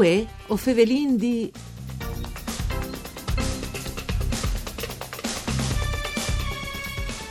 Uè, o fevelin di...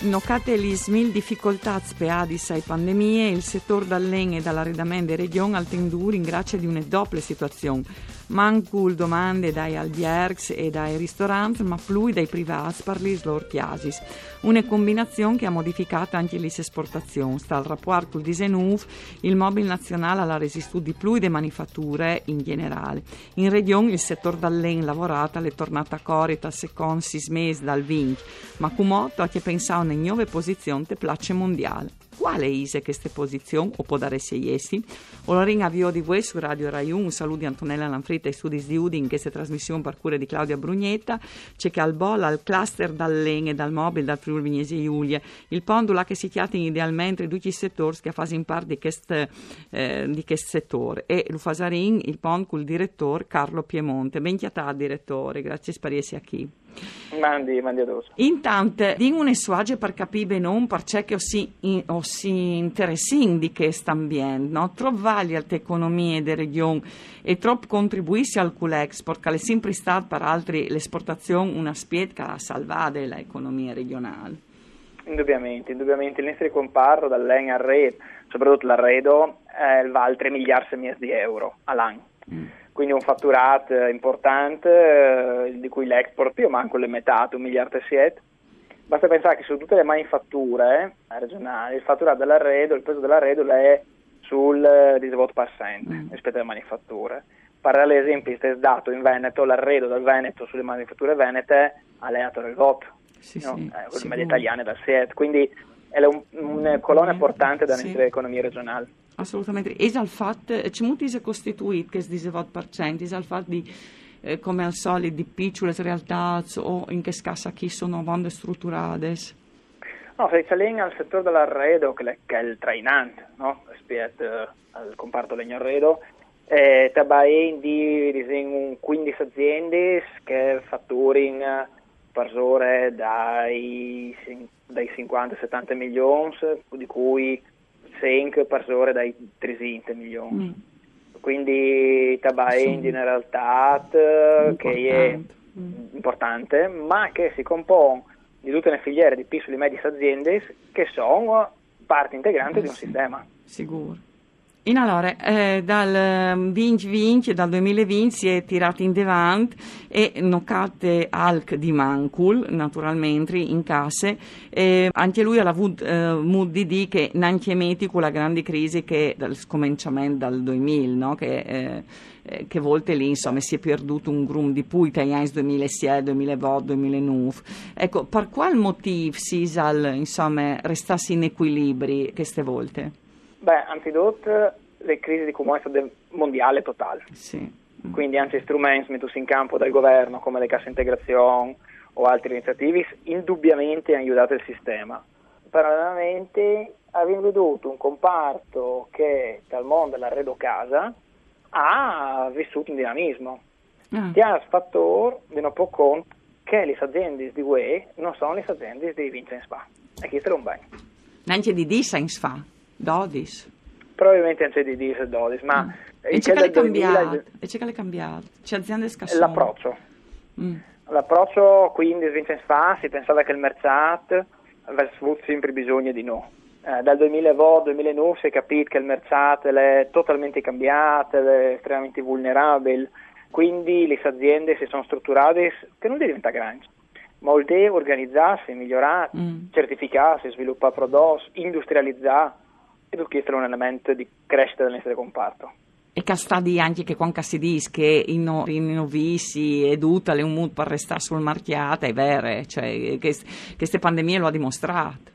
Nocate le smil difficoltà speadis ai pandemie, il settore dall'en e dall'arredamento di regione al tendur in grazia di una doppia situazione. Mancul domande dai albergs e dai ristoranti, ma più dai privati per le loro chiasis. Una combinazione che ha modificato anche le esportazioni. Dal rapporto col 19, il mobile nazionale ha resistito di più delle manifatture in generale. In regione il settore dall'en lavorato è tornato a corita secondo sei mesi dal 20, ma Cumotto ha che pensato in nuove posizioni te place mondiale. Quale è questa posizione o può dare se essi? Olorin avvio di voi su Radio Rai 1, saluti Antonella Lanfritta e studi di Udin, questa trasmissione per cura di Claudia Brugnetta, c'è che al bol, al cluster dall'en e dal mobile, dal Friuli Vignesi Giulia, il pondula che si chiama idealmente tutti i settori che fanno in parte di questo eh, settore e lo fasarin il pond col direttore Carlo Piemonte. Ben chiatà direttore, grazie spariesi a chi. Mandi, mandi addosso. Intanto, di un suage per capire non perché che si, si interessin di questo ambiente, no? Troppo vali alle economie delle regioni e troppo contribuisce al export, che è sempre stato per altri l'esportazione una spiet che ha salvato l'economia regionale. Indubbiamente, indubbiamente il nostro comparto dall'EN al soprattutto l'arredo, eh, vale 3 miliardi di euro all'anno. Mm quindi un fatturato importante eh, di cui l'export più o manco le metà, un miliardo e siete. Basta pensare che su tutte le manifatture eh, regionali il fatturato dell'arredo, il peso dell'arredo è sul 18% mm. rispetto alle manifatture. Per l'esempio, è dato in Veneto, l'arredo del Veneto sulle manifatture venete è leato il voto, sì, no? sì, eh, media italiana dal 7, quindi è un, una colonna importante della sì. nostra economia regionale. Assolutamente. E al fatto, c'è molto si è costituito che si 20%, è al fatto di, eh, come al solito, di piccole realtà o in che scassa chi sono bande strutturate? No, se c'è al settore dell'arredo, che è il trainante, no? rispetto eh, al comparto legno arredo, eh, tabai di, di 15 aziende che fatturano per ore dai, dai 50-70 milioni, di cui 5 persone dai 300 milioni. Mm. Quindi Tabaend in realtà che è mm. importante, ma che si compone di tutte le filiere di piccole e medie aziende che sono parte integrante eh, di un sì, sistema. Sicuro. In allora, eh, dal 2020, ehm, dal 2020 si è tirato in davanti e noccate Alc di Mancul, naturalmente, in case. Eh, anche lui ha avuto eh, modo di dire che non chiameti con la grande crisi che dal scominciamento dal 2000, no? che, eh, eh, che volte lì insomma si è perduto un grum di pui tra gli anni 2006, 2008, 2009. Ecco, per qual motivo si insomma restasse in equilibri queste volte? Beh, anzitutto le crisi di comune sono mondiale totale. Sì. Quindi anche strumenti messi in campo dal governo come le casse integrazione o altre iniziative indubbiamente hanno aiutato il sistema. Parallelamente abbiamo veduto un comparto che dal mondo dell'arredo casa ha vissuto un dinamismo. Ah. Ti ha fatto di un po' conto che le aziende di UE non sono le aziende di Vincent Spa. E questo è un bene. Neanche di Disa in Spa. Dodis. Probabilmente anche di Dis e Dodis, ma... Mm. E c'è che le cambiato? E c'è che le cambiato? C'è aziende scassate? L'approccio. Mm. L'approccio quindi Vincent fa, si pensava che il mercato avesse avuto sempre bisogno di no. Eh, dal 2009 si è capito che il mercato è totalmente cambiato, è estremamente vulnerabile, quindi le aziende si sono strutturate che non diventa grande, ma vuol dire organizzarsi, migliorare, mm. certificarsi, sviluppare prodotti, industrializzare ed è un elemento di crescita del nostro comparto. E castadi anche che quando si dice che i rinnovisi e tutto le un mood per restare sul marchiata è vero, cioè che queste pandemie lo ha dimostrato.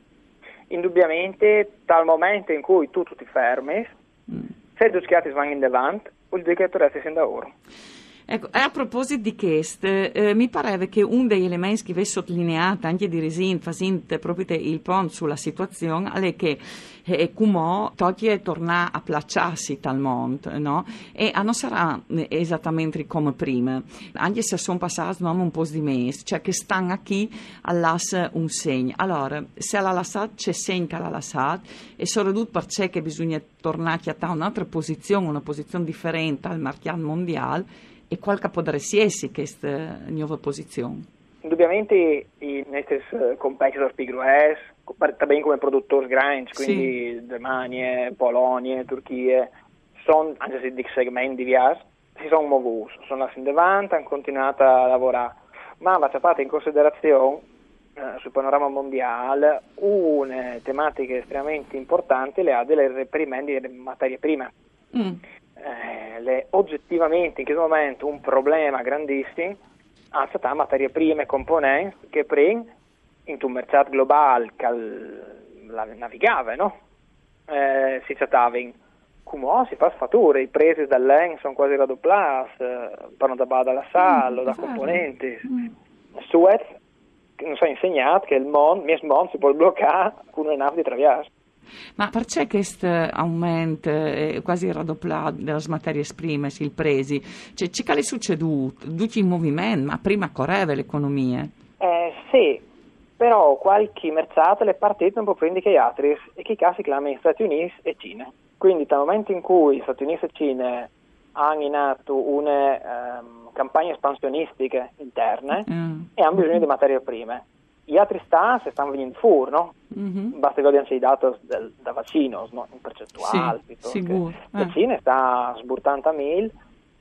Indubbiamente, dal momento in cui tu, tu ti fermi, mm. se due schiatti vanno in davanti, vuol dire che tu resti sin da ora. Ecco, a proposito di questo, eh, mi pareva che uno degli elementi che vi sottolineato anche di Resin, facendo proprio il punto sulla situazione, è che eh, come Tokyo torna a placciarsi tal mondo, no? E non sarà esattamente come prima, anche se sono passati un po' di mesi, cioè che stanno qui a lasciare un segno. Allora, se l'ha lasciato, c'è segno che l'ha lasciato, e soprattutto perché bisogna tornare a un'altra posizione, una posizione differente al mercato mondiale, e qual potrebbe essere questa nuova posizione? Indubbiamente i nostri competitor più grossi, também come produttori grandi, quindi sì. Germania, Polonia, Turchia, sono, anche se di segmenti diversi, si sono movuti, sono andati in davanti, hanno continuato a lavorare, ma va fatta in considerazione eh, sul panorama mondiale una tematica estremamente importante le ha delle reperimenti delle materie prime. Mm eh, le, oggettivamente in questo momento un problema grandissimo a stata materie prime e componenti che prima in un mercato globale la navigava, no? Eh, si trattava in come si fa fatture, i prezzi dall'EN sono quasi raddoppiati, eh, parlano da bada alla sala, mm, da componenti. Mm. Suez non è insegnato che il mondo, il mondo si può bloccare con una nave di traviato. Ma perché questo aumento è quasi raddoppiato delle materie prime, il presi? Cioè, che è succeduto? Tutti i movimenti, ma prima correva l'economia? Eh, sì, però qualche mercato le partite un po' prima che altri e che casi chiamano Stati Uniti e Cina. Quindi dal momento in cui Stati Uniti e Cina hanno in atto una um, campagna espansionistiche interne mm. e hanno bisogno di materie prime gli altri stati stanno venendo fuori, no? Mm-hmm. Basta vedere i dati del, da vaccino, no? in percentuale. Sì, sicuro. Eh. La Cina sta sburtando a mille,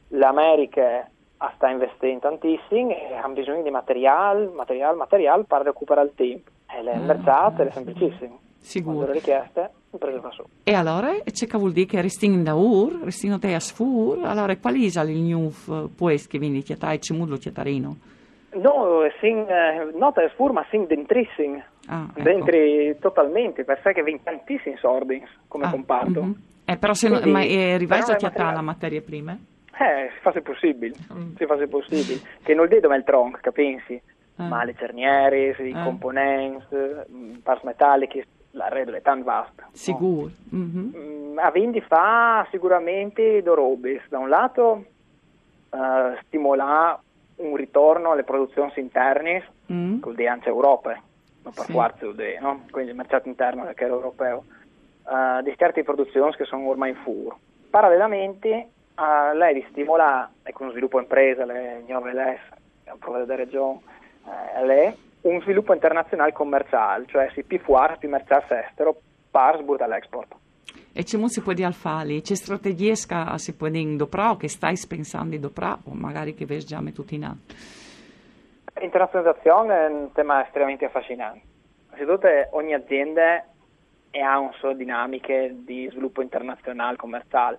l'America sta investendo tantissimo e hanno bisogno di materiale, materiale, materiale per recuperare il tempo. E le mm. mercate è semplicissimo. Sicuro. Quando le richieste, preso da su. E allora, c'è che vuol dire che restino da ur, restino te a sfur, allora quali sono i new pues che vieni chiatai, c'è molto chiatarino? No, sin, eh, nota è forma sin dentrissing, ah, ecco. dentri totalmente, perché vien tantissimi sordi come ah, comparto. Mm-hmm. Eh, però se Quindi, non, ma è rivalsa chiatà la materia prima? Eh, si fa se possibile, mm. si fa se possibile. Che non vedo ma il tronco, capisci? Ah. Ma le cerniere, i ah. componenti, mm, parts metalliche, l'arredo è tanto vasto. Sicuro. No? Mm-hmm. Mm, a Vindi fa sicuramente due robe. Da un lato uh, stimola un ritorno alle produzioni interne mm. con le anche Europa, non per sì. forza, no? quindi il mercato interno che era europeo, uh, di certe produzioni che sono ormai in furo. Parallelamente uh, lei di stimolare, e con sviluppo impresa, le nuove un po' della regione, uh, lei, un sviluppo internazionale commerciale, cioè si più fuori, più mercato estero, per sburtare all'export. E c'è si può dire al fali? C'è strategie che si dopo o che stai pensando dopo o magari che vedi già tutti in atto? L'internazionalizzazione è un tema estremamente affascinante. Innanzitutto ogni azienda ha un solo dinamiche di sviluppo internazionale, commerciale.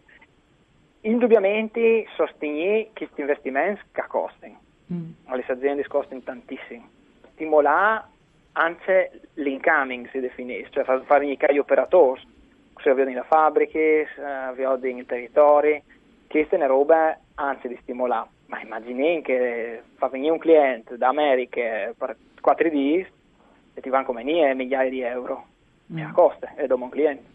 Indubbiamente sostenere questi investimenti che costano. Mm. Le aziende costano tantissimo. Stimolare anche l'incoming si definisce, cioè fare gli operatori se avviano le fabbriche, avviano il territorio, queste sono robe anzi di stimolare. Ma immagini che fa venire un cliente da America per 4 d e ti vanno come nie migliaia di euro mm. e a coste e dopo un cliente.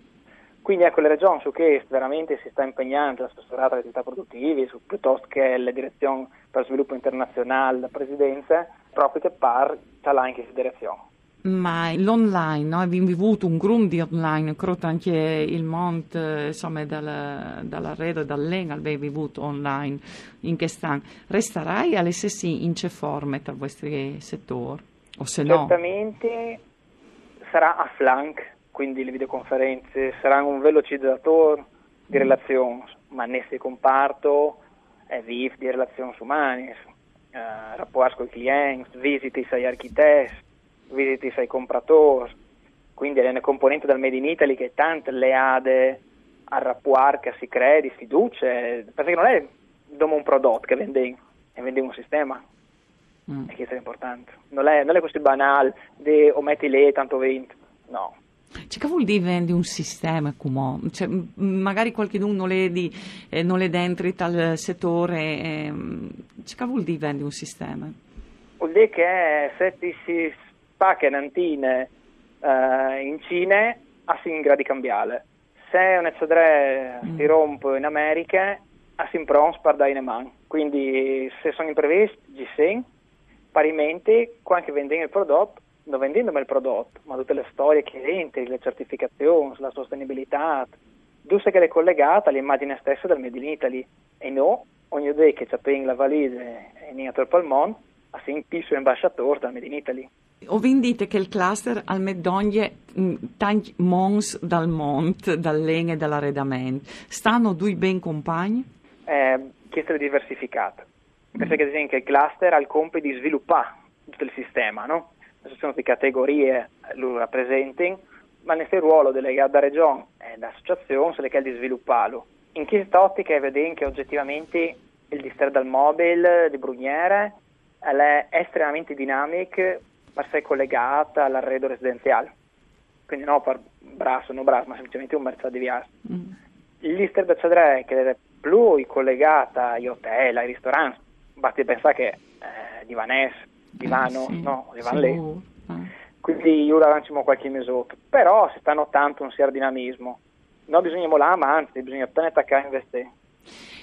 Quindi ecco le regioni su che veramente si sta impegnando l'assessorato alle attività produttive, su, piuttosto che le direzioni per sviluppo internazionale, la presidenza, proprio che par c'ha in questa direzione ma l'online, no? abbiamo vivuto un grum di online, credo anche il mondo insomma, dalla, dall'arredo e dall'ENA abbiamo vivuto online in quest'anno. Resterai alle stesse in che forme tra i vostri settori? O se no? Certamente sarà a flank, quindi le videoconferenze saranno un velocizzatore di mm. relazioni, ma nel comparto è vivo di relazioni umane, eh, rapporti con i clienti, visite ai architetti visiti ai compratori, quindi è una componente del Made in Italy che tante le ha a rapporto, che si crede, fiducia, perché non è come un prodotto che vendi, è vendi un sistema. Mm. E questo è importante. Non è, non è così banale di o metti lì tanto vinto. No. Cioè, che vuol dire vendi un sistema come? Cioè, magari qualcuno non è, di, eh, non è dentro tal settore, eh, cioè, che vuol dire vendi un sistema? Vuol dire che se ti si spacca nantine eh, in Cina, si in grado di cambiare. Se un eccedre mm. si rompe in America, si impronta per dare in mano. Quindi se sono imprevisti, ci sono, parimenti, quando vendendo il prodotto, non vendendo il prodotto, ma tutte le storie che entri, le certificazioni, la sostenibilità, tutto che è collegata all'immagine stessa del Made in Italy. E no, ogni day che c'è la valise in Inator Palmon, ha sempre il ambasciatore del Made in Italy. O dite che il cluster al medoglie mm, tanti mons dal mont, dall'en e dall'arredamento, stanno due ben compagni? Eh, chiesto diversificato. Penso che ad esempio il cluster ha il compito di sviluppare tutto il sistema, no? Adesso sono di categorie, lo rappresentano, ma nel suo ruolo delegato da regione e da se le di svilupparlo. In questa ottica vediamo che oggettivamente il distretto del mobile di Brugnere è estremamente dinamico ma sei collegata all'arredo residenziale. Quindi no per brasso, non brasso, ma semplicemente un mercato di viaggio. Mm. L'Ister da Cedre che è più collegata agli hotel, ai ristoranti, basti pensare che eh, di Vanessa, di Vano, eh, sì, no, di Van sì, uh, eh. Quindi io lanciamo qualche mesotto, però si sta notando un certo dinamismo. Non bisogna molare, ma anzi, bisogna appena attaccare a investire.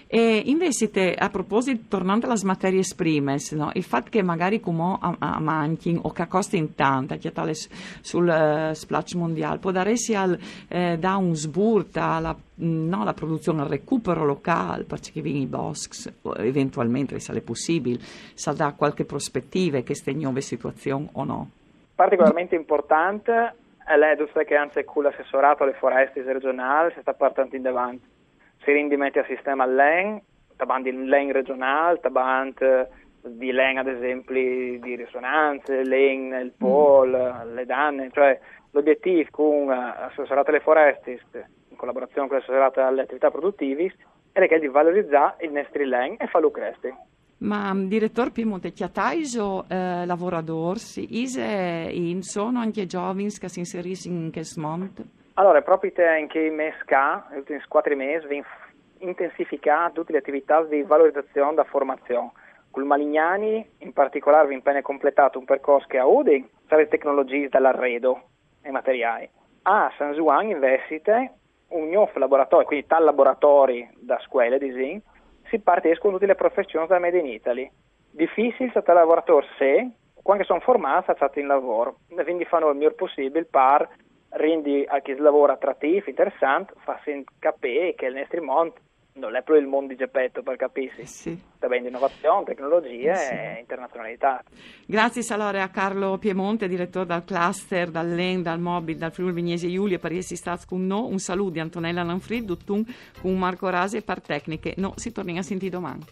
E invece, a proposito, tornando alle materie prime, no, il fatto che magari come a, a manchi o che costa in tanta, che tale sul uh, splash mondiale, può darsi al, eh, da un sburta alla no, la produzione, al recupero locale, perché vieni i boschi, eventualmente, se è possibile, se dà qualche prospettiva che queste nuove situazioni o no? Particolarmente importante è l'edus che anzi con l'assessorato alle foreste regionali si sta partendo in davanti si rendimenti al sistema LEN, tabant di LEN regionale, tabant eh, di LEN ad esempio di risonanze, LEN, il POL, mm. le danne, cioè l'obiettivo con l'assessorato alle foreste in collaborazione con l'assessorato alle attività produttive è che di valorizzare il nostro LEN e farlo crescere. Ma direttore Piemonte, chiataiso eh, lavoratori, ise in sono anche giovani che si inseriscono in questo mondo? Allora, proprio in che mesi, negli ultimi quattro mesi, vi intensificare tutte le attività di valorizzazione da formazione. Con Malignani, in particolare, vi impegna completato un percorso che a Udin le tecnologie dall'arredo e materiali. A San Juan investite un nuovo laboratorio, quindi tal laboratori da scuole di Zin, si parte con tutte le professioni da Made in Italy. Difficile è lavoratore se, quando sono formati, sono in lavoro, quindi fanno il miglior possibile per rendi a chi lavora attrattivo, interessante, fa capire che il nostro mondo non è più il mondo di Geppetto per capirsi, sì. sta bene innovazione, tecnologie sì. e internazionalità. Grazie allora a Carlo Piemonte, direttore del cluster, dall'EN, dal Mobil, dal Friuli Vignese Giulia, per essere stato con noi. Un saluto di Antonella Lanfrid, con Marco Rasi e per tecniche. No, si torna a sentire domani.